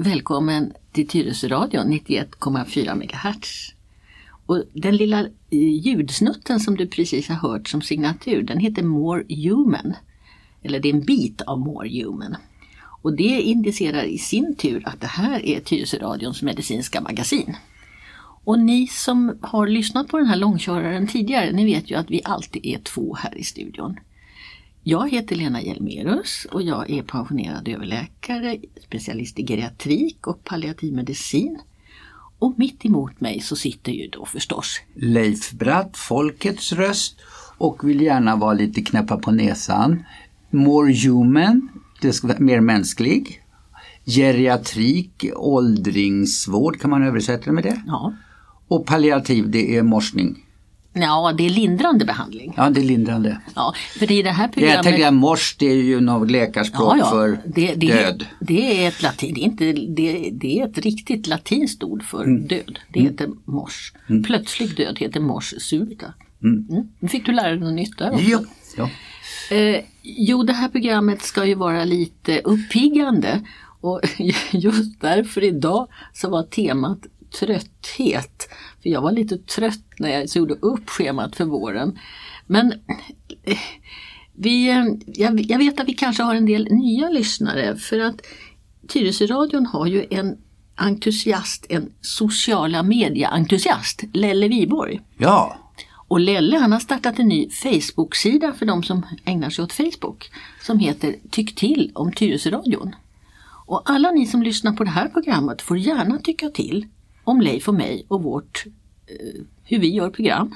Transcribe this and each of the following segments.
välkommen till Tyresöradion 91,4 MHz. Och den lilla eh, ljudsnutten som du precis har hört som signatur den heter More Human. Eller det är en bit av More Human. Och det indicerar i sin tur att det här är Tyresöradions medicinska magasin. Och ni som har lyssnat på den här långköraren tidigare, ni vet ju att vi alltid är två här i studion. Jag heter Lena Hjelmerus och jag är pensionerad överläkare, specialist i geriatrik och palliativ medicin. Och mitt emot mig så sitter ju då förstås Leif Bratt, folkets röst och vill gärna vara lite knäppa på näsan. More human, det ska vara mer mänsklig. Geriatrik, åldringsvård, kan man översätta det med det? Ja. Och palliativ, det är morsning. Ja, det är lindrande behandling. Ja, det är lindrande. Ja, för i det här Jag programmet... tänker att mors, det är ju något läkarspråk för det, det, död. Det är ett latin, det är, inte, det, det är ett riktigt latinskt ord för Mm. död. Det heter mors. Plötslig död heter mors subita. Mm. Nu fick du lära dig något nytt där också. Ja. ja. Eh, jo, det här programmet ska ju vara lite uppiggande och just därför idag så var temat trötthet. För jag var lite trött när jag gjorde upp schemat för våren. Men vi, jag, jag vet att vi kanske har en del nya lyssnare för att Tyresöradion har ju en entusiast, en sociala media-entusiast, Lelle Viborg. ja. Och Lelle han har startat en ny Facebook-sida för de som ägnar sig åt Facebook som heter Tyck till om Tyresöradion. Och alla ni som lyssnar på det här programmet får gärna tycka till om Leif och mig och vårt, eh, hur vi gör program.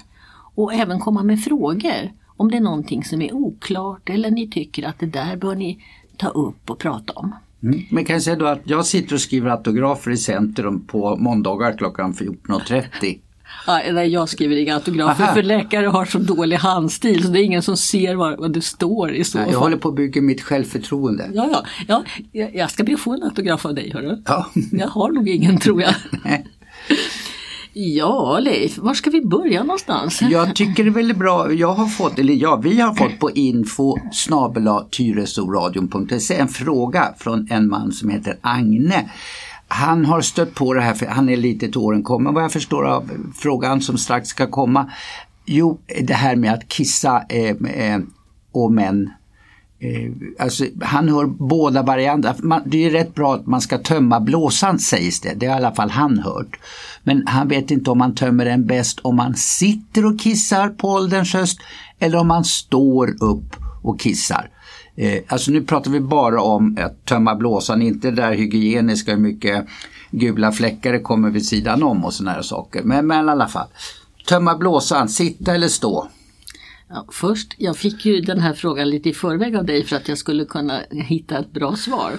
Och även komma med frågor om det är någonting som är oklart eller ni tycker att det där bör ni ta upp och prata om. Mm. Men kan jag säga då att jag sitter och skriver autografer i Centrum på måndagar klockan 14.30. Ja, nej, jag skriver inga autografer Aha. för läkare har så dålig handstil så det är ingen som ser vad, vad det står i så Jag fall. håller på att bygga mitt självförtroende. Ja, ja, ja, jag- jag ska be att få en autograf av dig. Hörru. Ja. Jag har nog ingen tror jag. Ja Leif, var ska vi börja någonstans? Jag tycker det är väldigt bra, jag har fått, eller ja, vi har fått på info tyresoradion.se en fråga från en man som heter Agne. Han har stött på det här, för han är lite till åren kommen vad jag förstår av frågan som strax ska komma. Jo, det här med att kissa eh, eh, och män Eh, alltså, han hör båda varianterna. Det är rätt bra att man ska tömma blåsan sägs det. Det har i alla fall han hört. Men han vet inte om man tömmer den bäst om man sitter och kissar på ålderns höst eller om man står upp och kissar. Eh, alltså nu pratar vi bara om att tömma blåsan, inte det där hygieniska hur mycket gula fläckar det kommer vid sidan om och sådana här saker. Men, men i alla fall. Tömma blåsan, sitta eller stå? Ja, först, jag fick ju den här frågan lite i förväg av dig för att jag skulle kunna hitta ett bra svar.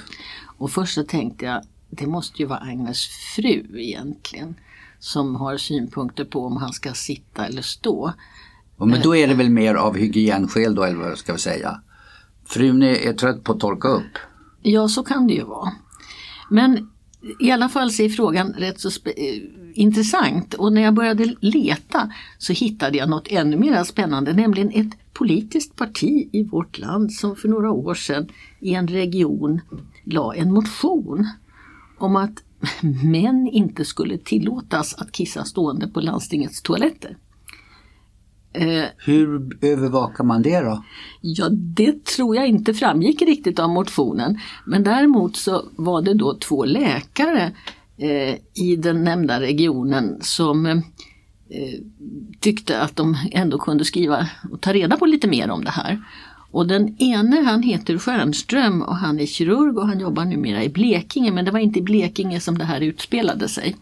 Och först så tänkte jag, det måste ju vara Agnes fru egentligen som har synpunkter på om han ska sitta eller stå. Ja, men då är det väl mer av hygienskäl då eller vad ska vi säga. Frun är, trött på att torka upp. Ja, så kan det ju vara. Men i alla fall så är frågan rätt så eh, intressant och när jag började leta så hittade jag något ännu mer spännande, nämligen ett politiskt parti i vårt land som för några år sedan i en region la en motion om att män inte skulle tillåtas att kissa stående på landstingets toaletter. Eh, Hur övervakar man det då? Ja, det tror jag inte framgick riktigt av motionen. Men däremot så var det då två läkare Eh, i den nämnda regionen som eh, tyckte att de ändå kunde skriva och ta reda på lite mer om det här. Och den ene han heter Stjernström och han är kirurg och han jobbar numera i Blekinge men det var inte i Blekinge som det här utspelade sig.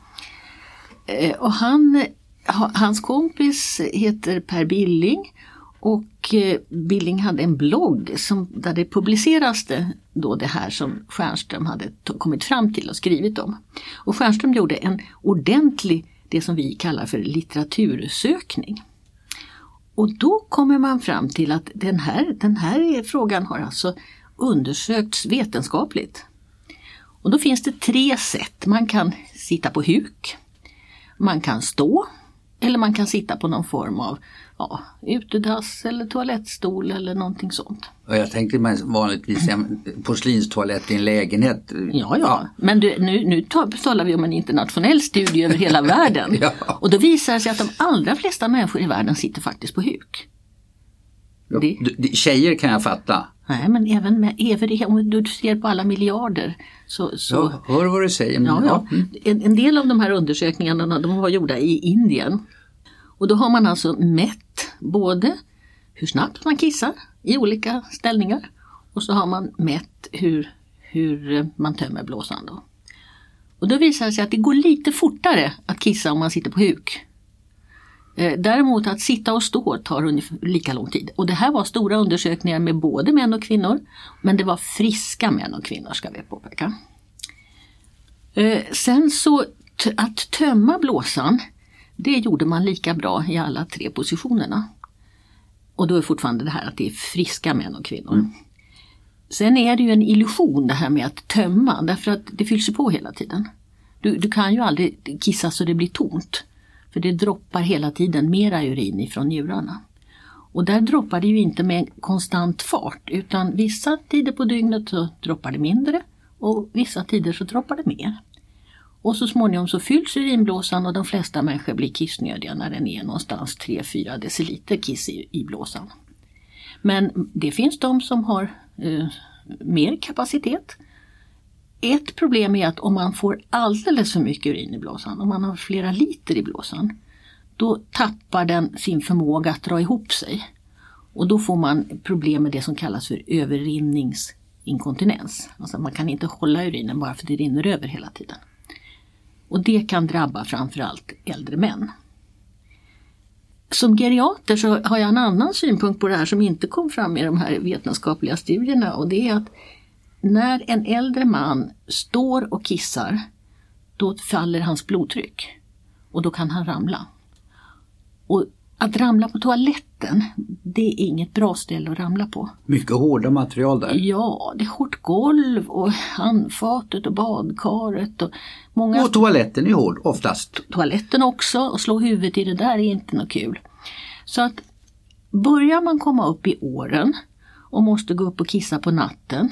Eh, Och han, ha- hans kompis heter Per Billing och eh, Billing hade en blogg som, där det publiceras det, då det här som Stjernström hade kommit fram till och skrivit om. Och Stjernström gjorde en ordentlig, det som vi kallar för litteratursökning. Och då kommer man fram till att den här, den här frågan har alltså undersökts vetenskapligt. Och då finns det tre sätt. Man kan sitta på huk, man kan stå Eller man kan sitta på någon form av ja, utedass eller toalettstol eller någonting sånt. Och jag tänkte mig vanligtvis en porslinstoalett i en lägenhet. Ja, ja. men du, nu, nu talar vi om en internationell studie över hela världen. ja. Och då visar det sig att de allra flesta människor i världen sitter faktiskt på huk. Det... Tjejer kan jag fatta. Nej men även med, även om du ser på alla miljarder. Så, så, ja, hör vad du säger. Ja, ja. Mm. En, en, del av de här undersökningarna de var gjorda i Indien. Och då har man alltså mätt både hur snabbt man kissar i olika ställningar och så har man mätt hur, hur man tömmer blåsan. Då. Och då visar det sig att det går lite fortare att kissa om man sitter på huk. Eh, däremot att sitta och stå tar ungefär lika lång tid. Och det här var stora undersökningar med både män och kvinnor. Men det var friska män och kvinnor ska vi påpeka. Eh, sen så att tömma blåsan, det gjorde man lika bra i alla tre positionerna. Och då är fortfarande det här att det är friska män och kvinnor. Mm. Sen är det ju en illusion det här med att tömma därför att det fylls på hela tiden. Du, du kan ju aldrig kissa så det blir tomt. För det droppar hela tiden mera urin ifrån njurarna. Och där droppar det ju inte med konstant fart utan vissa tider på dygnet så droppar det mindre och vissa tider så droppar det mer. Och så småningom så fylls urinblåsan och de flesta människor blir kissnödiga när den är någonstans 3-4 deciliter kiss i, i blåsan. Men det finns de som har eh, mer kapacitet ett problem är att om man får alldeles för mycket urin i blåsan, om man har flera liter i blåsan, då tappar den sin förmåga att dra ihop sig. Och då får man problem med det som kallas för överrinningsinkontinens. Alltså man kan inte hålla urinen bara för att det rinner över hela tiden. Och det kan drabba framförallt äldre män. Som geriater så har jag en annan synpunkt på det här som inte kom fram i de här vetenskapliga studierna och det är att när en äldre man står och kissar, då faller hans blodtryck och då kan han ramla. Och att ramla på toaletten, det är inget bra ställe att ramla på. Mycket hårda material där. Ja, det är hårt golv och handfatet och badkaret. Och, många... och toaletten är hård oftast. Toaletten också och slå huvudet i det där är inte något kul. Så att börjar man komma upp i åren och måste gå upp och kissa på natten,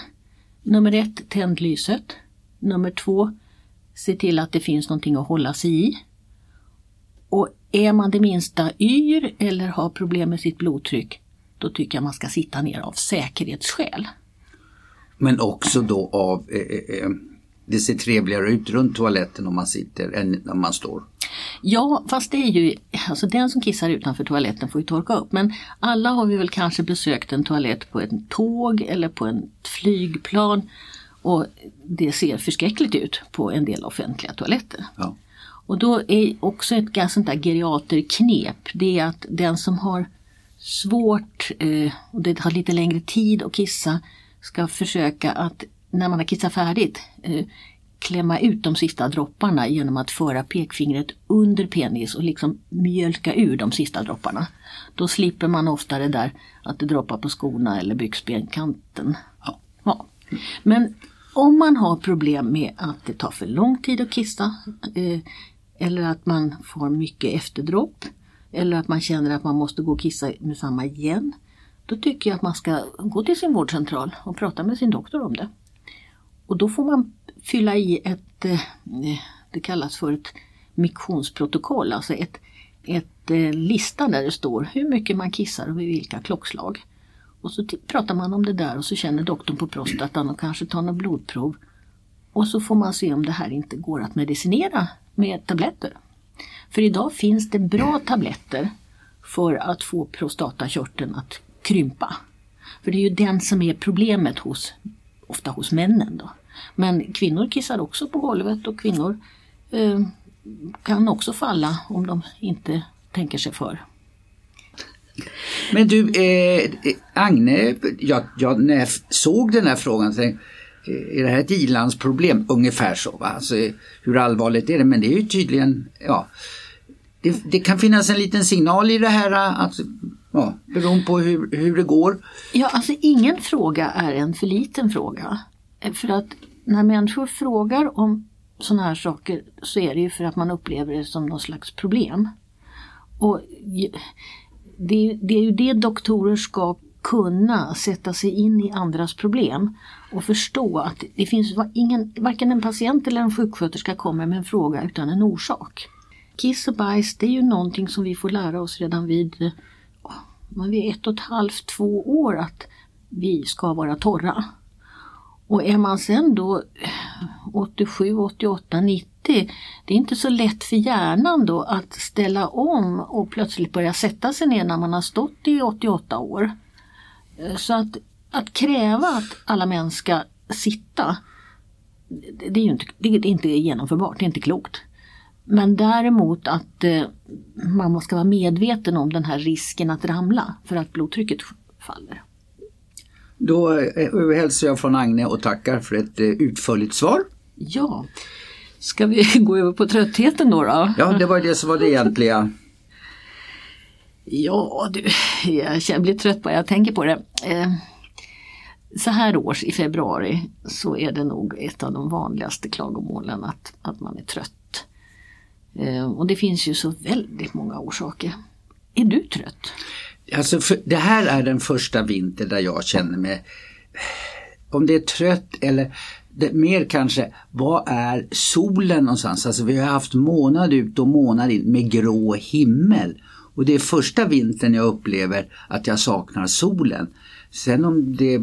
Nummer ett, tänd lyset. Nummer två, se till att det finns någonting att hålla sig i. Och är man det minsta yr eller har problem med sitt blodtryck, då tycker jag man ska sitta ner av säkerhetsskäl. Men också då av, eh, eh, eh det ser trevligare ut runt toaletten om man sitter än om man står. Ja, fast det är ju, alltså den som kissar utanför toaletten får ju torka upp. Men alla har vi väl kanske besökt en toalett på ett tåg eller på ett flygplan. Och det ser förskräckligt ut på en del offentliga toaletter. Ja. Och då är också ett sånt där geriaterknep, det är att den som har svårt eh, och det har lite längre tid att kissa ska försöka att när man har kissat färdigt eh, klämma ut de sista dropparna genom att föra pekfingret under penis och liksom mjölka ur de sista dropparna. Då slipper man ofta det där att det droppar på skorna eller byxbenkanten. Ja. ja. Men om man har problem med att det tar för lång tid att kissa eh, eller att man får mycket efterdropp eller att man känner att man måste gå och kissa med samma igen. Då tycker jag att man ska gå till sin vårdcentral och prata med sin doktor om det. Och då får man fylla i ett, eh, det kallas för ett miktionsprotokoll, alltså ett, ett eh, lista där det står hur mycket man kissar och vid vilka klockslag. Och så pratar man om det där och så känner doktorn på prostatan och kanske tar något blodprov. Och så får man se om det här inte går att medicinera med tabletter. För idag finns det bra tabletter för att få prostatakörteln att krympa. För det är ju den som är problemet hos, ofta hos männen. Då. Men kvinnor kissar också på golvet och kvinnor eh, kan också falla om de inte tänker sig för. Men du, eh, Agne, jag, jag, när jag såg den här frågan tänkte är det här ett ilandsproblem? Ungefär så. Va? Alltså, hur allvarligt är det? Men det är ju tydligen, ja, det, det kan finnas en liten signal i det här, att ja, beroende på hur, hur det går. Ja, alltså ingen fråga är en för liten fråga. För att när människor frågar om sådana här saker så är det ju för att man upplever det som någon slags problem. Och det, det är ju det doktorer ska kunna sätta sig in i andras problem och förstå att det finns ingen, varken en patient eller en sjuksköterska kommer med en fråga utan en orsak. Kiss och bajs det är ju någonting som vi får lära oss redan vid, vid ett och ett halvt, två år att vi ska vara torra. Och är man sen då 87, 88, 90 det är inte så lätt för hjärnan då att ställa om och plötsligt börja sätta sig ner när man har stått i 88 år. Så att, att kräva att alla män ska sitta, det är ju inte, det är inte genomförbart, det är inte klokt. Men däremot att eh, man måste vara medveten om den här risken att ramla för att blodtrycket faller. Då hälsar jag från Agne och tackar för ett eh, utförligt svar. Ja, ska vi gå över på tröttheten då? då? Ja, det var det som var det egentliga. Ja du, jag blir trött bara jag tänker på det. Eh, så här års i februari så är det nog ett av de vanligaste klagomålen att, att man är trött. Eh, och det finns ju så väldigt många orsaker. Är du trött? Alltså det här är den första vinter där jag känner mig, om det är trött eller det, mer kanske, vad är solen någonstans? Alltså vi har haft månad ut och månad in med grå himmel. Och det är första vintern jag upplever att jag saknar solen. Sen om det,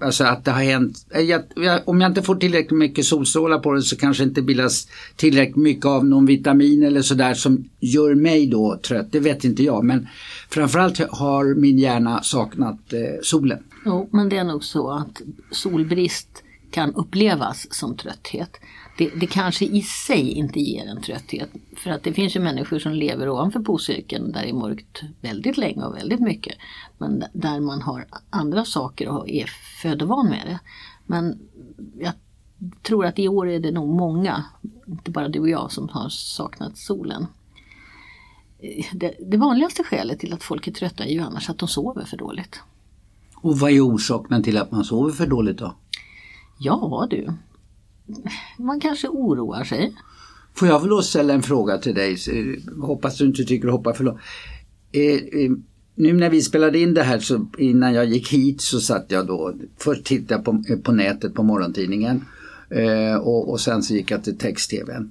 alltså att det har hänt, eh, jag, jag, om jag inte får tillräckligt mycket solstrålar på det så kanske inte bildas tillräckligt mycket av någon vitamin eller sådär som gör mig då trött, det vet inte jag. Men framförallt har min hjärna saknat eh, solen. Jo, men det är nog så att solbrist kan upplevas som trötthet det, det, kanske i sig inte ger en trötthet. För att det finns ju människor som lever ovanför polcirkeln där det är mörkt väldigt länge och väldigt mycket. Men där man har andra saker och är födovan med det. Men jag tror att i år är det nog många, inte bara du och jag, som har saknat solen. Det, det vanligaste skälet till att folk är trötta är ju annars att de sover för dåligt. Och vad är orsaken till att man sover för dåligt då? Ja du, man kanske oroar sig. Får jag väl då ställa en fråga till dig? Eh, hoppas du inte tycker hoppa för långt. Eh, eh, nu när vi spelade in det här så innan jag gick hit så satt jag då, först tittade jag på, eh, på nätet på morgontidningen eh, och, och, sen så gick jag till text-tvn.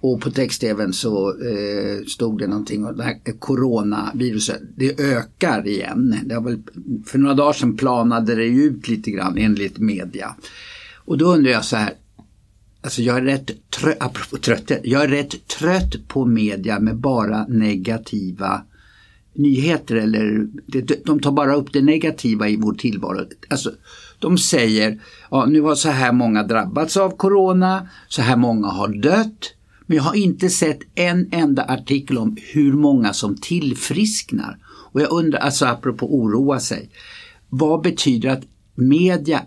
Och på text-tvn så eh, stod det någonting om det här coronaviruset, det ökar igen. Det har väl, för några dagar sedan planade det ut lite grann enligt media. Och då undrar jag så här, Alltså jag är rätt trött, apropå jag är rätt trött på media med bara negativa nyheter eller de tar bara upp det negativa i vår tillvaro. Alltså, de säger, ja nu har så här många drabbats av corona, så här många har dött. Men jag har inte sett en enda artikel om hur många som tillfrisknar. Och jag undrar, alltså apropå oroa sig, vad betyder att media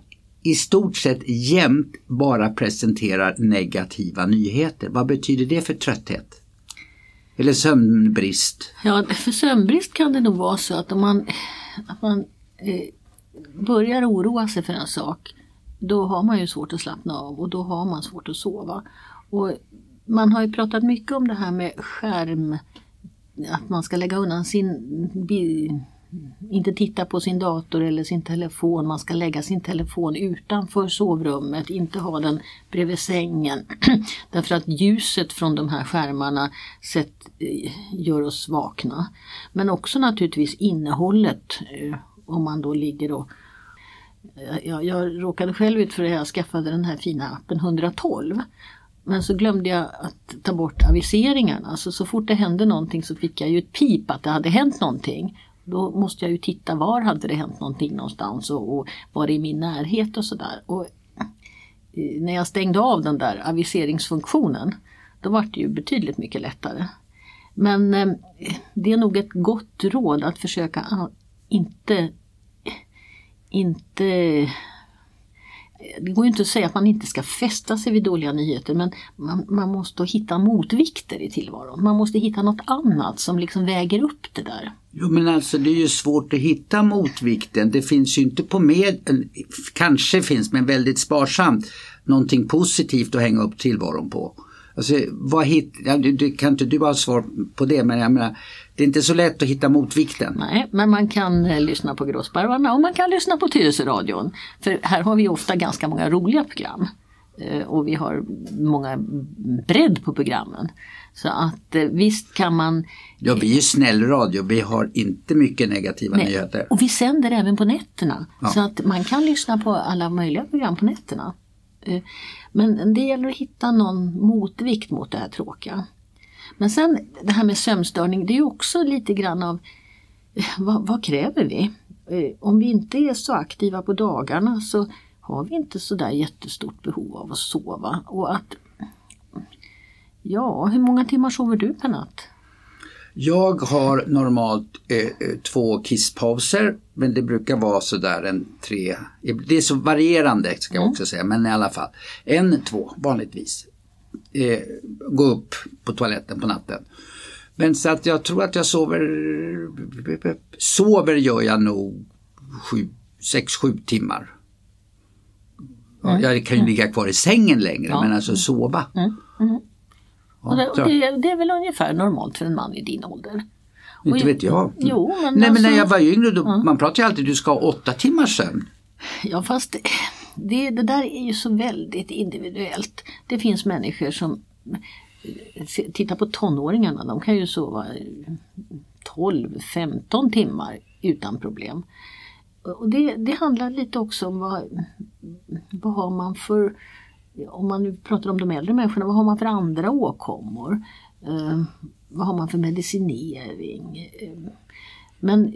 i stort sett jämt bara presenterar negativa nyheter. Vad betyder det för trötthet? Eller sömnbrist? Ja, för sömnbrist kan det nog vara så att om man, att man eh, börjar oroa sig för en sak då har man ju svårt att slappna av och då har man svårt att sova. Och man har ju pratat mycket om det här med skärm, att man ska lägga undan sin inte titta på sin dator eller sin telefon. Man ska lägga sin telefon utanför sovrummet, inte ha den bredvid sängen. Därför att ljuset från de här skärmarna sett, eh, gör oss vakna. Men också naturligtvis innehållet eh, om man då ligger och eh, jag, jag råkade själv ut för det, jag skaffade den här fina appen 112. Men så glömde jag att ta bort aviseringarna. så, så fort det hände någonting så fick jag ju ett pip att det hade hänt någonting. Då måste jag ju titta var hade det hänt någonting någonstans och, och var det i min närhet och sådär. Och eh, när jag stängde av den där aviseringsfunktionen då var det ju betydligt mycket lättare. Men eh, det är nog ett gott råd att försöka inte, inte det går ju inte att säga att man inte ska fästa sig vid dåliga nyheter men man, man, måste hitta motvikter i tillvaron. Man måste hitta något annat som liksom väger upp det där. Jo men alltså det är ju svårt att hitta motvikten. Det finns ju inte på med, kanske finns men väldigt sparsamt, någonting positivt att hänga upp tillvaron på. Alltså, vad hit, ja, du, du, kan inte du ha svar på det men jag menar det är inte så lätt att hitta motvikten. Nej, men man kan eh, lyssna på Gråsparvarna och man kan lyssna på Tyresöradion. För här har vi ofta ganska många roliga program. Eh, och vi har många bredd på programmen. Så att eh, visst kan man... Ja, vi är snäll radio. Vi har inte mycket negativa Nej. nyheter. Och vi sänder även på nätterna. Ja. Så att man kan lyssna på alla möjliga program på nätterna. Eh, men det gäller att hitta någon motvikt mot det här tråkiga. Men sen det här med sömnstörning, det är ju också lite grann av eh, vad, vad kräver vi? Eh, om vi inte är så aktiva på dagarna så har vi inte så där jättestort behov av att sova. Och att, ja, hur många timmar sover du per natt? Jag har normalt eh, eh, två kisspauser men det brukar vara sådär en tre, det är så varierande ska jag också säga men i alla fall. En, två vanligtvis. Eh, gå upp på toaletten på natten. Men så att jag tror att jag sover, sover gör jag nog sju, sex, sju timmar. Ja, Jag kan ju ligga kvar i sängen längre Ja. men alltså sova. Och det, och det, det är väl ungefär normalt för en man i din ålder? Inte vet jag. Jo, men Nej men alltså- när jag var yngre, då, man pratar ju alltid du ska ha åtta timmars sömn. Ja fast det, det där är ju så väldigt individuellt. Det finns människor som Titta på tonåringarna, de kan ju sova 12-15 timmar utan problem. Och det, det handlar lite också om vad, vad har man för, om man nu pratar om de äldre människorna, vad har man för andra åkommor? Eh, vad har man för medicinering? Eh, men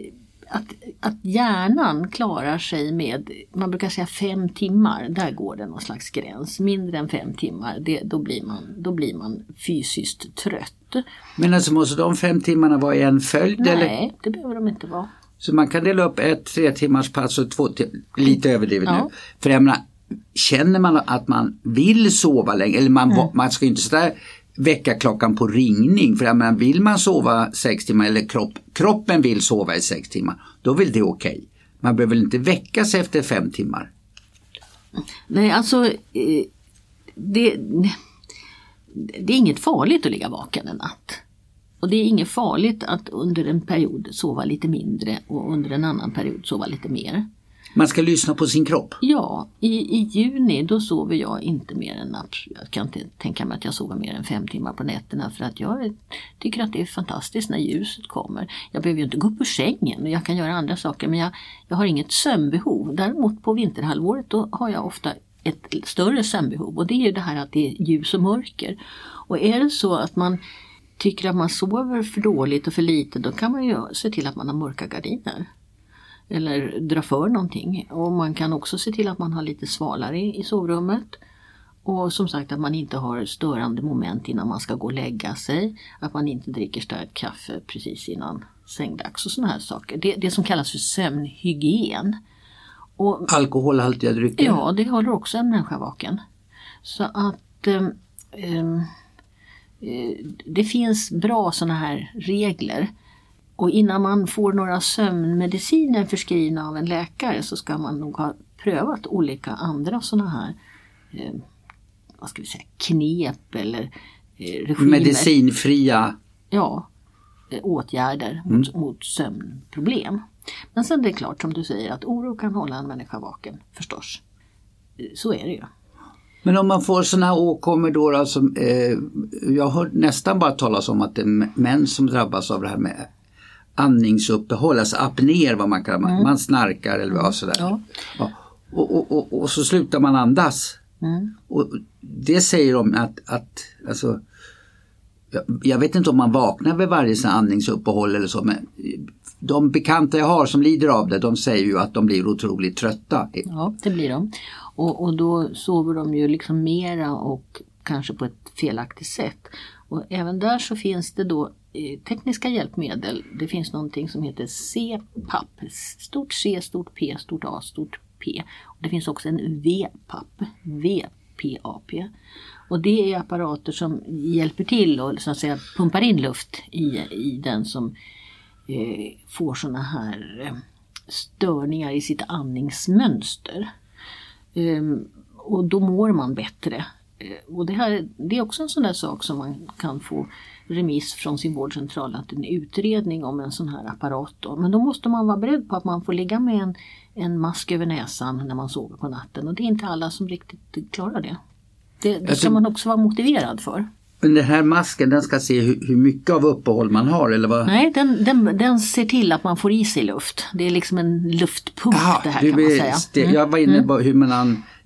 att, att hjärnan klarar sig med, man brukar säga fem timmar, där går det någon slags gräns. Mindre än fem timmar, det, då, blir man, då blir man fysiskt trött. Men alltså måste de fem timmarna vara i en följd? Eller? Nej, det behöver de inte vara. Så man kan dela upp ett tre timmars pass och två lite överdrivet Ja. nu. För jag menar, känner man att man vill sova länge, eller man, Mm. man ska inte sådär väcka klockan på ringning. För jag menar, vill man sova sex timmar eller kropp, kroppen vill sova i sex timmar, då vill det okej. Man behöver väl inte väckas efter fem timmar? Nej, alltså eh, det, det är inget farligt att ligga vaken en natt. Och det är inget farligt att under en period sova lite mindre och under en annan period sova lite mer. Man ska lyssna på sin kropp. Ja, i, i juni då sover jag inte mer än natt. Jag kan inte tänka mig att jag sover mer än fem timmar på nätterna för att jag tycker att det är fantastiskt när ljuset kommer. Jag behöver ju inte gå upp ur sängen och jag kan göra andra saker men jag, jag har inget sömnbehov. Däremot på vinterhalvåret då har jag ofta ett större sömnbehov och det är ju det här att det är ljus och mörker. Och är det så att man tycker att man sover för dåligt och för lite då kan man ju se till att man har mörka gardiner eller dra för någonting. Och man kan också se till att man har lite svalare i sovrummet. Och som sagt att man inte har störande moment innan man ska gå och lägga sig. Att man inte dricker starkt kaffe precis innan sängdags och sådana här saker. Det, det som kallas för sömnhygien. Och Alkoholhaltiga drycker. Ja, det håller också en människa vaken. Så att ehm, eh, det finns bra sådana här regler. Och innan man får några sömnmediciner förskrivna av en läkare så ska man nog ha prövat olika andra sådana här eh, vad ska vi säga, knep eller eh, regimer. Medicinfria. Ja, eh, åtgärder mot, mot sömnproblem. Men sen det är klart som du säger att oro kan hålla en människa vaken förstås. Eh, Så är det ju. Men om man får sådana åkommor då, alltså, eh, jag har nästan bara talas om att det är män som drabbas av det här med andningsuppehåll, alltså apnéer vad man kallar man, man snarkar eller vad sådär. Ja. Ja. Och, och, och, och så slutar man andas. Mm. Och det säger de att, att alltså, jag, jag vet inte om man vaknar vid varje sån andningsuppehåll eller så men de bekanta jag har som lider av det de säger ju att de blir otroligt trötta. Ja, det blir de. Och, och då sover de ju liksom mera och kanske på ett felaktigt sätt. Och även där så finns det då tekniska hjälpmedel. Det finns någonting som heter CPAP. Stort C, stort P, stort A, stort P. Och det finns också en VPAP. VPAP. Och det är apparater som hjälper till och så att säga pumpar in luft i, i den som eh, får sådana här eh, störningar i sitt andningsmönster. Eh, och då mår man bättre Eh, och det, här, det är också en sån där sak som man kan få remiss från sin vårdcentral, att en utredning om en sån här apparat. Då. Men då måste man vara beredd på att man får ligga med en, en mask över näsan när man sover på natten och det är inte alla som riktigt klarar det. Det, det ska man också vara motiverad för. Men den här masken den ska se hur, hur, mycket av uppehåll man har eller vad? Nej, den, den, den ser till att man får i sig luft. Det är liksom en luftpump Aha, det här kan man säga. Mm. Jag var inne mm. på hur man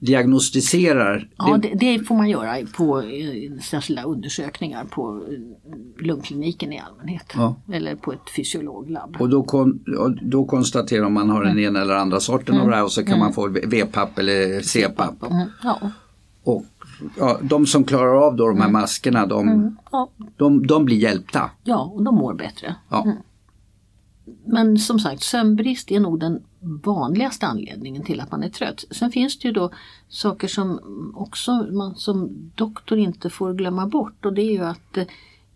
diagnostiserar. Ja, det, det, får man göra på eh, särskilda undersökningar på eh, lungkliniken i allmänhet. Ja. Eller på ett fysiologlabb. Och då, kon, då konstaterar man har den mm. ena eller andra sorten mm. av det här och så kan mm. man få V-papp eller C-papp. Mm. Ja. Och ja, de som klarar av då de här mm. maskerna de, mm. ja. de, de, blir hjälpta. Ja, och de mår bättre. Ja. Men som sagt, sömnbrist är nog den vanligaste anledningen till att man är trött. Sen finns det ju då saker som också man som doktor inte får glömma bort och det är ju att eh,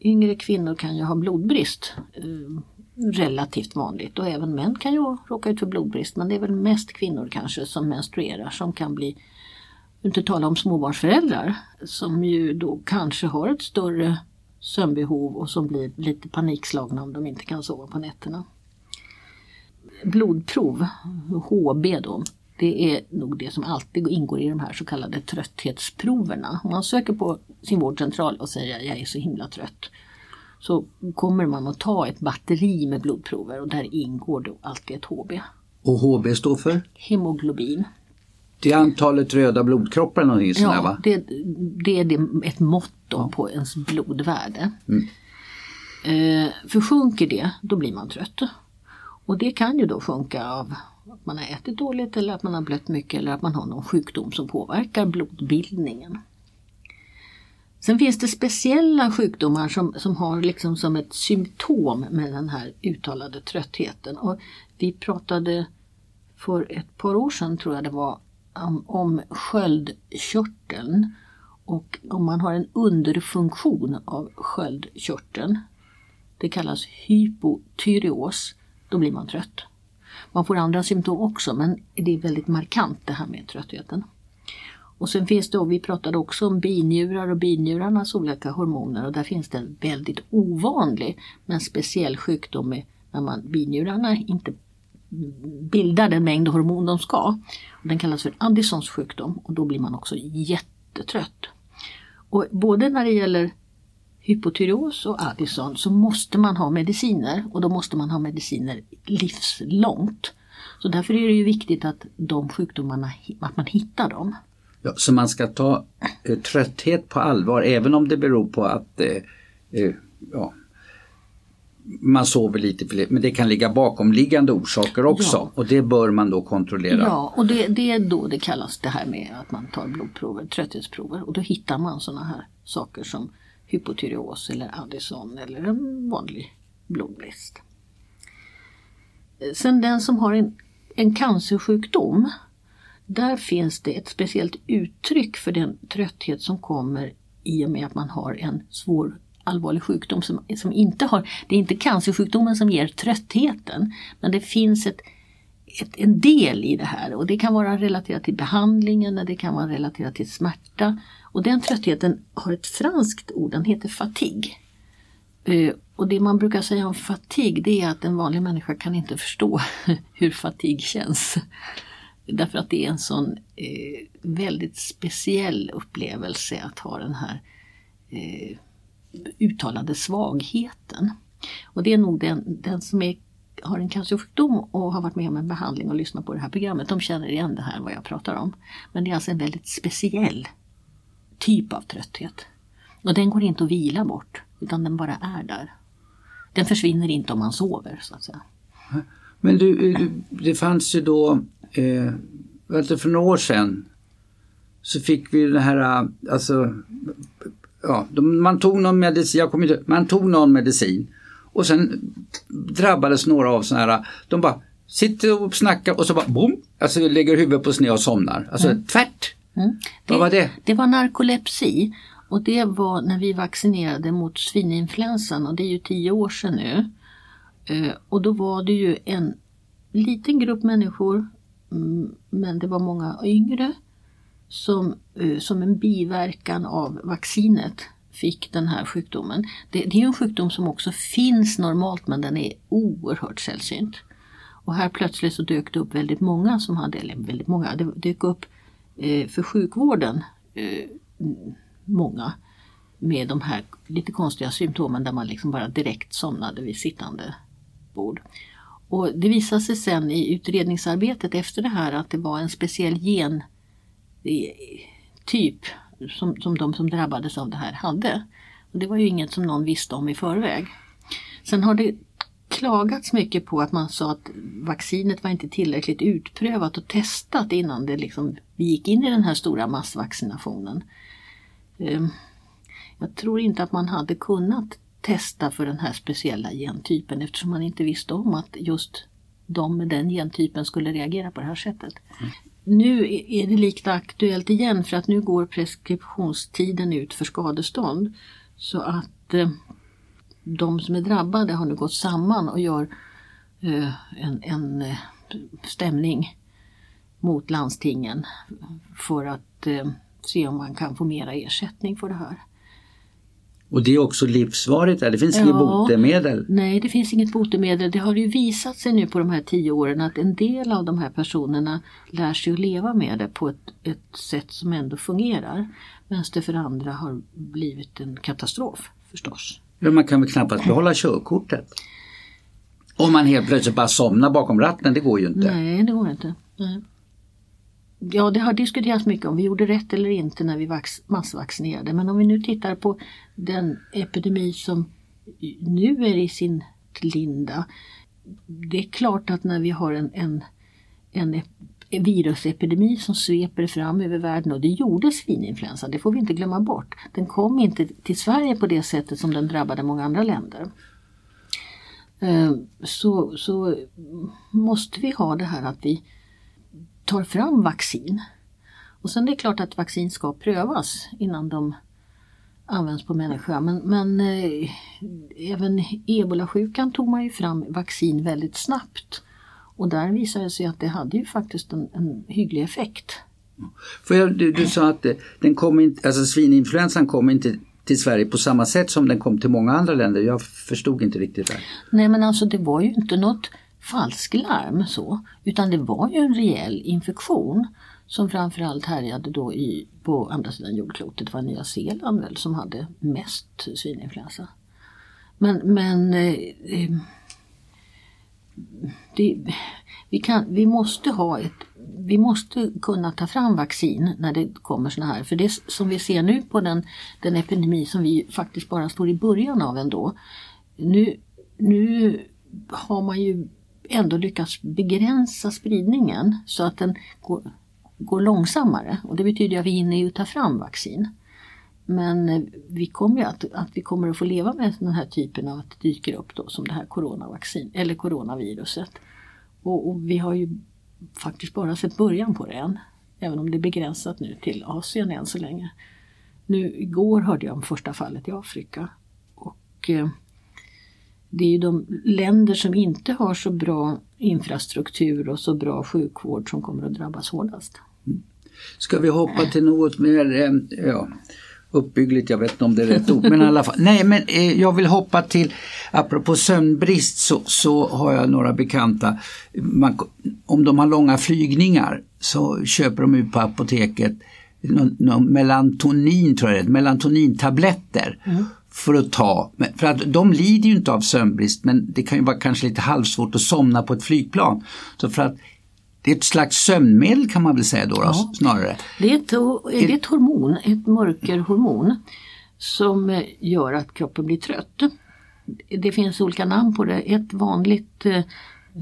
yngre kvinnor kan ju ha blodbrist. Eh, relativt vanligt och även män kan ju råka ut för blodbrist men det är väl mest kvinnor kanske som menstruerar som kan bli inte tala om småbarnsföräldrar som ju då kanske har ett större sömnbehov och som blir lite panikslagna om de inte kan sova på nätterna. Blodprov, HB då, det är nog det som alltid ingår i de här så kallade trötthetsproverna. Om man söker på sin vårdcentral och säger jag är så himla trött så kommer man att ta ett batteri med blodprover och där ingår då alltid ett HB. Och HB står för? Hemoglobin. Det är antalet röda blodkroppar eller någonting sådär ja, va? Det, det är det, ett mått ja. på ens blodvärde. Mm. Eh, för sjunker det, då blir man trött. Och det kan ju då sjunka av att man har ätit dåligt eller att man har blött mycket eller att man har någon sjukdom som påverkar blodbildningen. Sen finns det speciella sjukdomar som, som har liksom som ett symptom med den här uttalade tröttheten. Och vi pratade för ett par år sedan tror jag det var om, om sköldkörteln och om man har en underfunktion av sköldkörteln, det kallas hypotyreos, då blir man trött. Man får andra symptom också men det är väldigt markant det här med tröttheten. Och sen finns det, och vi pratade också om binjurar och binjurarnas olika hormoner och där finns det en väldigt ovanlig men speciell sjukdom med när man, binjurarna inte bildar den mängd hormon de ska. Den kallas för Addisons sjukdom och då blir man också jättetrött. Och både när det gäller hypotyreos och Addison så måste man ha mediciner och då måste man ha mediciner livslångt. Så därför är det ju viktigt att de sjukdomarna, att man hittar dem. Ja, så man ska ta eh, trötthet på allvar även om det beror på att eh, eh, ja, man sover lite för lite, men det kan ligga bakomliggande orsaker också ja. och det bör man då kontrollera. Ja, och det, det, är då det kallas det här med att man tar blodprover, trötthetsprover och då hittar man sådana här saker som hypotyreos eller Addison eller en vanlig blodbrist. Sen den som har en, en cancersjukdom, där finns det ett speciellt uttryck för den trötthet som kommer i och med att man har en svår allvarlig sjukdom som, som inte har, det är inte cancersjukdomen som ger tröttheten, men det finns ett, ett, en del i det här och det kan vara relaterat till behandlingen, det kan vara relaterat till smärta. Och den tröttheten har ett franskt ord, den heter fatigue. Eh, och det man brukar säga om fatigue det är att en vanlig människa kan inte förstå hur fatigue känns. Därför att det är en sån eh, väldigt speciell upplevelse att ha den här eh, uttalade svagheten. Och det är nog den, den som är, har en cancersjukdom och har varit med om en behandling och lyssnat på det här programmet, de känner igen det här vad jag pratar om. Men det är alltså en väldigt speciell typ av trötthet. Och den går inte att vila bort, utan den bara är där. Den försvinner inte om man sover så att säga. Men du, det fanns ju då, eh, för några år sedan så fick vi den här, alltså ja, man tog någon medicin, jag kommer inte, man tog någon medicin och sen drabbades några av sådana här, de bara sitter och snackar och så bara boom, alltså lägger huvudet på sned och somnar. Alltså mm. tvärt. Mm. Det, Vad var det? Det var narkolepsi och det var när vi vaccinerade mot svininfluensan och det är ju tio år sedan nu. Uh, och då var det ju en liten grupp människor, mm, men det var många yngre som, eh, som en biverkan av vaccinet fick den här sjukdomen. Det, det är en sjukdom som också finns normalt men den är oerhört sällsynt. Och här plötsligt så dök det upp väldigt många som hade, eller väldigt många, det dök upp eh, för sjukvården eh, många med de här lite konstiga symptomen där man liksom bara direkt somnade vid sittande bord. Och det visade sig sen i utredningsarbetet efter det här att det var en speciell gentyp eh, som, som de som drabbades av det här hade. Och det var ju inget som någon visste om i förväg. Sen har det klagats mycket på att man sa att vaccinet var inte tillräckligt utprövat och testat innan det liksom, vi gick in i den här stora massvaccinationen. Ehm, jag tror inte att man hade kunnat testa för den här speciella gentypen eftersom man inte visste om att just de med den gentypen skulle reagera på det här sättet. Mm. Nu är det lika aktuellt igen för att nu går preskriptionstiden ut för skadestånd. Så att eh, de som är drabbade har nu gått samman och gör eh, en, en eh, stämning mot landstingen för att eh, se om man kan få mera ersättning för det här. Och det är också livsvarigt, det finns ja, inget botemedel? Nej, det finns inget botemedel. Det har ju visat sig nu på de här tio åren att en del av de här personerna lär sig att leva med det på ett, ett sätt som ändå fungerar. Medan det för andra har blivit en katastrof förstås. Men man kan väl knappast behålla körkortet? Om man helt plötsligt bara somnar bakom ratten, det går ju inte. Nej, det går inte. Nej. Ja, det har diskuterats mycket om vi gjorde rätt eller inte när vi massvaccinerade. Men om vi nu tittar på den epidemi som nu är i sin linda. Det är klart att när vi har en, en, en virusepidemi som sveper fram över världen och det gjorde svininfluensan, det får vi inte glömma bort. Den kom inte till Sverige på det sättet som den drabbade många andra länder. Eh, så, så måste vi ha det här att vi tar fram vaccin. Och sen är det klart att vaccin ska prövas innan de används på människa. Men, men eh, även ebolasjukan tog man ju fram vaccin väldigt snabbt. Och där visade det sig att det hade ju faktiskt en, en hygglig effekt. För jag, du, du, sa att den kom inte, alltså svininfluensan kom inte till Sverige på samma sätt som den kom till många andra länder. Jag förstod inte riktigt det. Nej men alltså det var ju inte något falsklarm så, utan det var ju en rejäl infektion som framförallt härjade då i, på andra sidan jordklotet. Det var Nya Zeeland väl som hade mest svininfluensa. Men, men eh, eh, det, vi, kan, vi måste ha ett vi måste kunna ta fram vaccin när det kommer såna här. För det som vi ser nu på den, den epidemi som vi faktiskt bara står i början av ändå. Nu, nu har man ju ändå lyckats begränsa spridningen så att den går, går långsammare. Och det betyder att vi hinner ju ta fram vaccin. Men eh, vi kommer att, att vi kommer att få leva med den här typen av att det dyker upp då som det här coronavaccin eller coronaviruset. Och, och, vi har ju faktiskt bara sett början på det än. Även om det är begränsat nu till Asien än så länge. Nu igår hörde jag om första fallet i Afrika. Och eh, det är ju de länder som inte har så bra infrastruktur och så bra sjukvård som kommer att drabbas hårdast. Mm. Ska vi hoppa till något mer, eh, ja, uppbyggligt, jag vet inte om det är rätt ord, men i alla fall. Nej, men eh, jag vill hoppa till, apropå sömnbrist så, så har jag några bekanta, man, om de har långa flygningar så köper de ut på apoteket någon, någon melatonin, tror jag det melatonintabletter. Mm. För att ta, för att de lider ju inte av sömnbrist men det kan ju vara kanske lite halvsvårt att somna på ett flygplan. Så för att det är ett slags sömnmedel kan man väl säga då, ja. snarare. Det är, ett, det är ett hormon, ett mörkerhormon som eh, gör att kroppen blir trött. Det finns olika namn på det. Ett vanligt eh,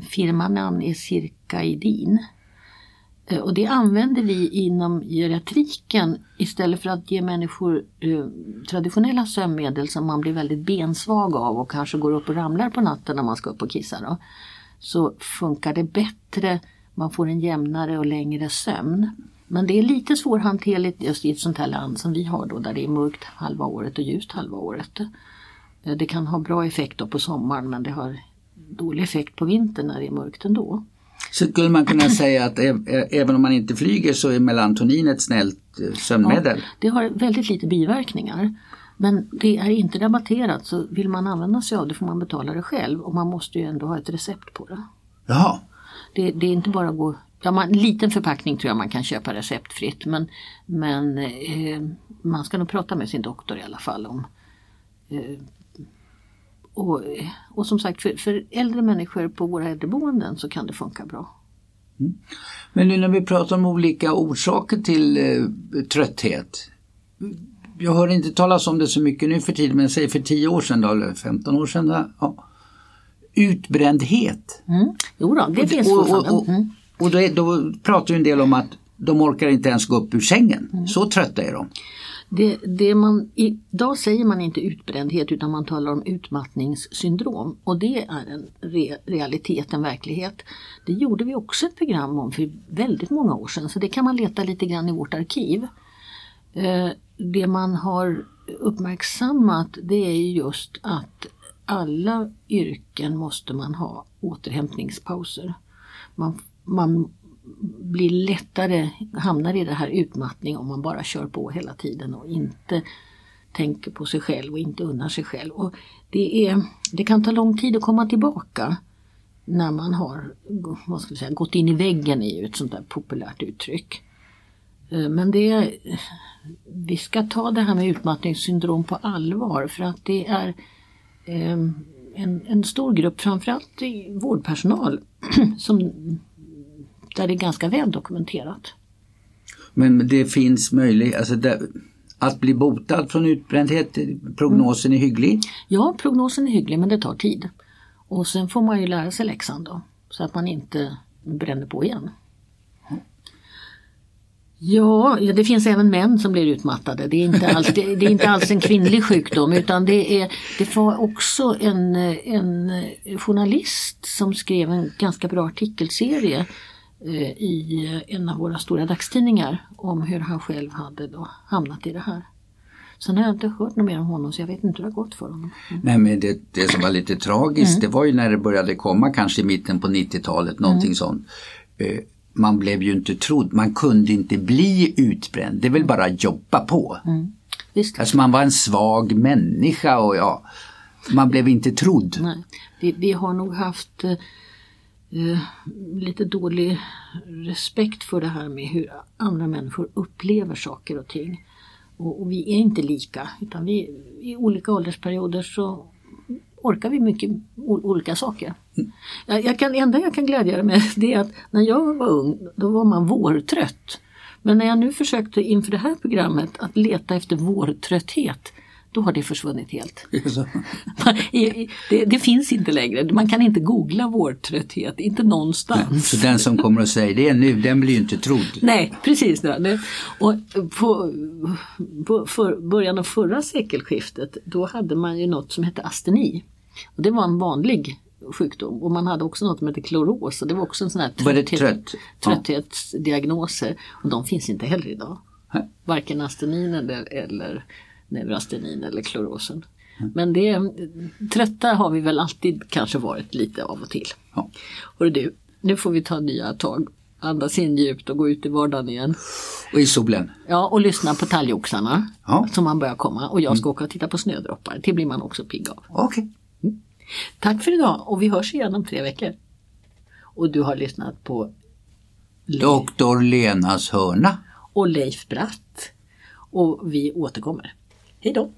firmanamn är cirkaidin. Eh, och det använder vi inom geriatriken istället för att ge människor eh, traditionella sömnmedel som man blir väldigt bensvag av och kanske går upp och ramlar på natten när man ska upp och kissa. Då, så funkar det bättre man får en jämnare och längre sömn. Men det är lite svårhanterligt just i ett sånt här land som vi har då där det är mörkt halva året och ljust halva året. Eh, det kan ha bra effekt på sommaren men det har dålig effekt på vintern när det är mörkt ändå. Så skulle man kunna säga att även om man inte flyger så är melatonin ett snällt eh, sömnmedel? Ja, det har väldigt lite biverkningar. Men det är inte rabatterat så vill man använda sig av det får man betala det själv och man måste ju ändå ha ett recept på det. Jaha. Det, det är inte bara att gå Ja, man, en liten förpackning tror jag man kan köpa receptfritt men, men eh, man ska nog prata med sin doktor i alla fall om eh, och, och som sagt för, för, äldre människor på våra äldreboenden så kan det funka bra. Mm. Men nu när vi pratar om olika orsaker till eh, trötthet. Jag hör inte talas om det så mycket nu för tiden men säg för 10 år sedan då, eller 15 år sedan. Då, ja. Utbrändhet. Mm. Jo då, det och, finns fortfarande. Och, och, mm. och då, är, då pratar en del om att de orkar inte ens gå upp ur sängen. Mm. Så trötta är de. Det, det man, idag säger man inte utbrändhet utan man talar om utmattningssyndrom och det är en re, realitet, en verklighet. Det gjorde vi också ett program om för väldigt många år sedan så det kan man leta lite grann i vårt arkiv. Eh, det man har uppmärksammat det är just att alla yrken måste man ha återhämtningspauser. Man, man blir lättare, hamnar i det här utmattning om man bara kör på hela tiden och inte tänker på sig själv och inte unnar sig själv. Och det, är, det kan ta lång tid att komma tillbaka när man har vad ska vi säga, gått in i väggen är ju ett sånt där populärt uttryck. Eh, men det, vi ska ta det här med utmattningssyndrom på allvar för att det är eh, en, en stor grupp, framförallt vårdpersonal, som där det är ganska väl dokumenterat. Men det finns möjlighet, alltså det, att bli botad från utbrändhet, prognosen är hygglig? Ja, prognosen är hygglig men det tar tid. Och sen får man ju lära sig läxan då, så att man inte bränner på igen. Ja, det finns även män som blir utmattade. Det är inte alls, det, är inte alls en kvinnlig sjukdom utan det, är, det var också en, en journalist som skrev en ganska bra artikelserie i en av våra stora dagstidningar om hur han själv hade då hamnat i det här. Sen har jag inte hört något mer om honom så jag vet inte hur det har gått för honom. Mm. Nej men det, det som var lite tragiskt mm. det var ju när det började komma kanske i mitten på 90-talet någonting mm. sånt. Eh, man blev ju inte trodd, man kunde inte bli utbränd, det är väl bara jobba på. Mm. Visst. Alltså man var en svag människa och ja, man blev inte trodd. Nej. Vi, vi har nog haft eh, lite dålig respekt för det här med hur andra människor upplever saker och ting. Och, och, vi är inte lika utan vi, i olika åldersperioder så orkar vi mycket olika saker. Jag, jag kan, enda jag kan glädja mig med det är att när jag var ung då var man vårtrött. Men när jag nu försökte inför det här programmet att leta efter vårtrötthet då har det försvunnit helt. det, det, finns inte längre, man kan inte googla vårdtrötthet, inte någonstans. Så den som kommer att säga det nu, den blir ju inte trodd. Nej, precis. Det. Och på, på för, början av förra sekelskiftet då hade man ju något som hette asteni. Och det var en vanlig sjukdom och man hade också något som hette kloros och det var också en sån här trötthet, trött? trötthetsdiagnoser och de finns inte heller idag. Varken astenin eller, eller neurastenin eller klorosen. Mm. Men det, trötta har vi väl alltid kanske varit lite av och till. Ja. Och du, nu får vi ta nya tag. Andas in djupt och gå ut i vardagen igen. Och i solen. Ja, och lyssna på talgoxarna ja. som man börjar komma. Och jag ska mm. åka och titta på snödroppar. Det blir man också pigg av. Okay. Mm. Tack för idag och vi hörs igen om tre veckor. Och du har lyssnat på Doktor Lenas hörna och Leif Bratt. Och vi återkommer. Hej då!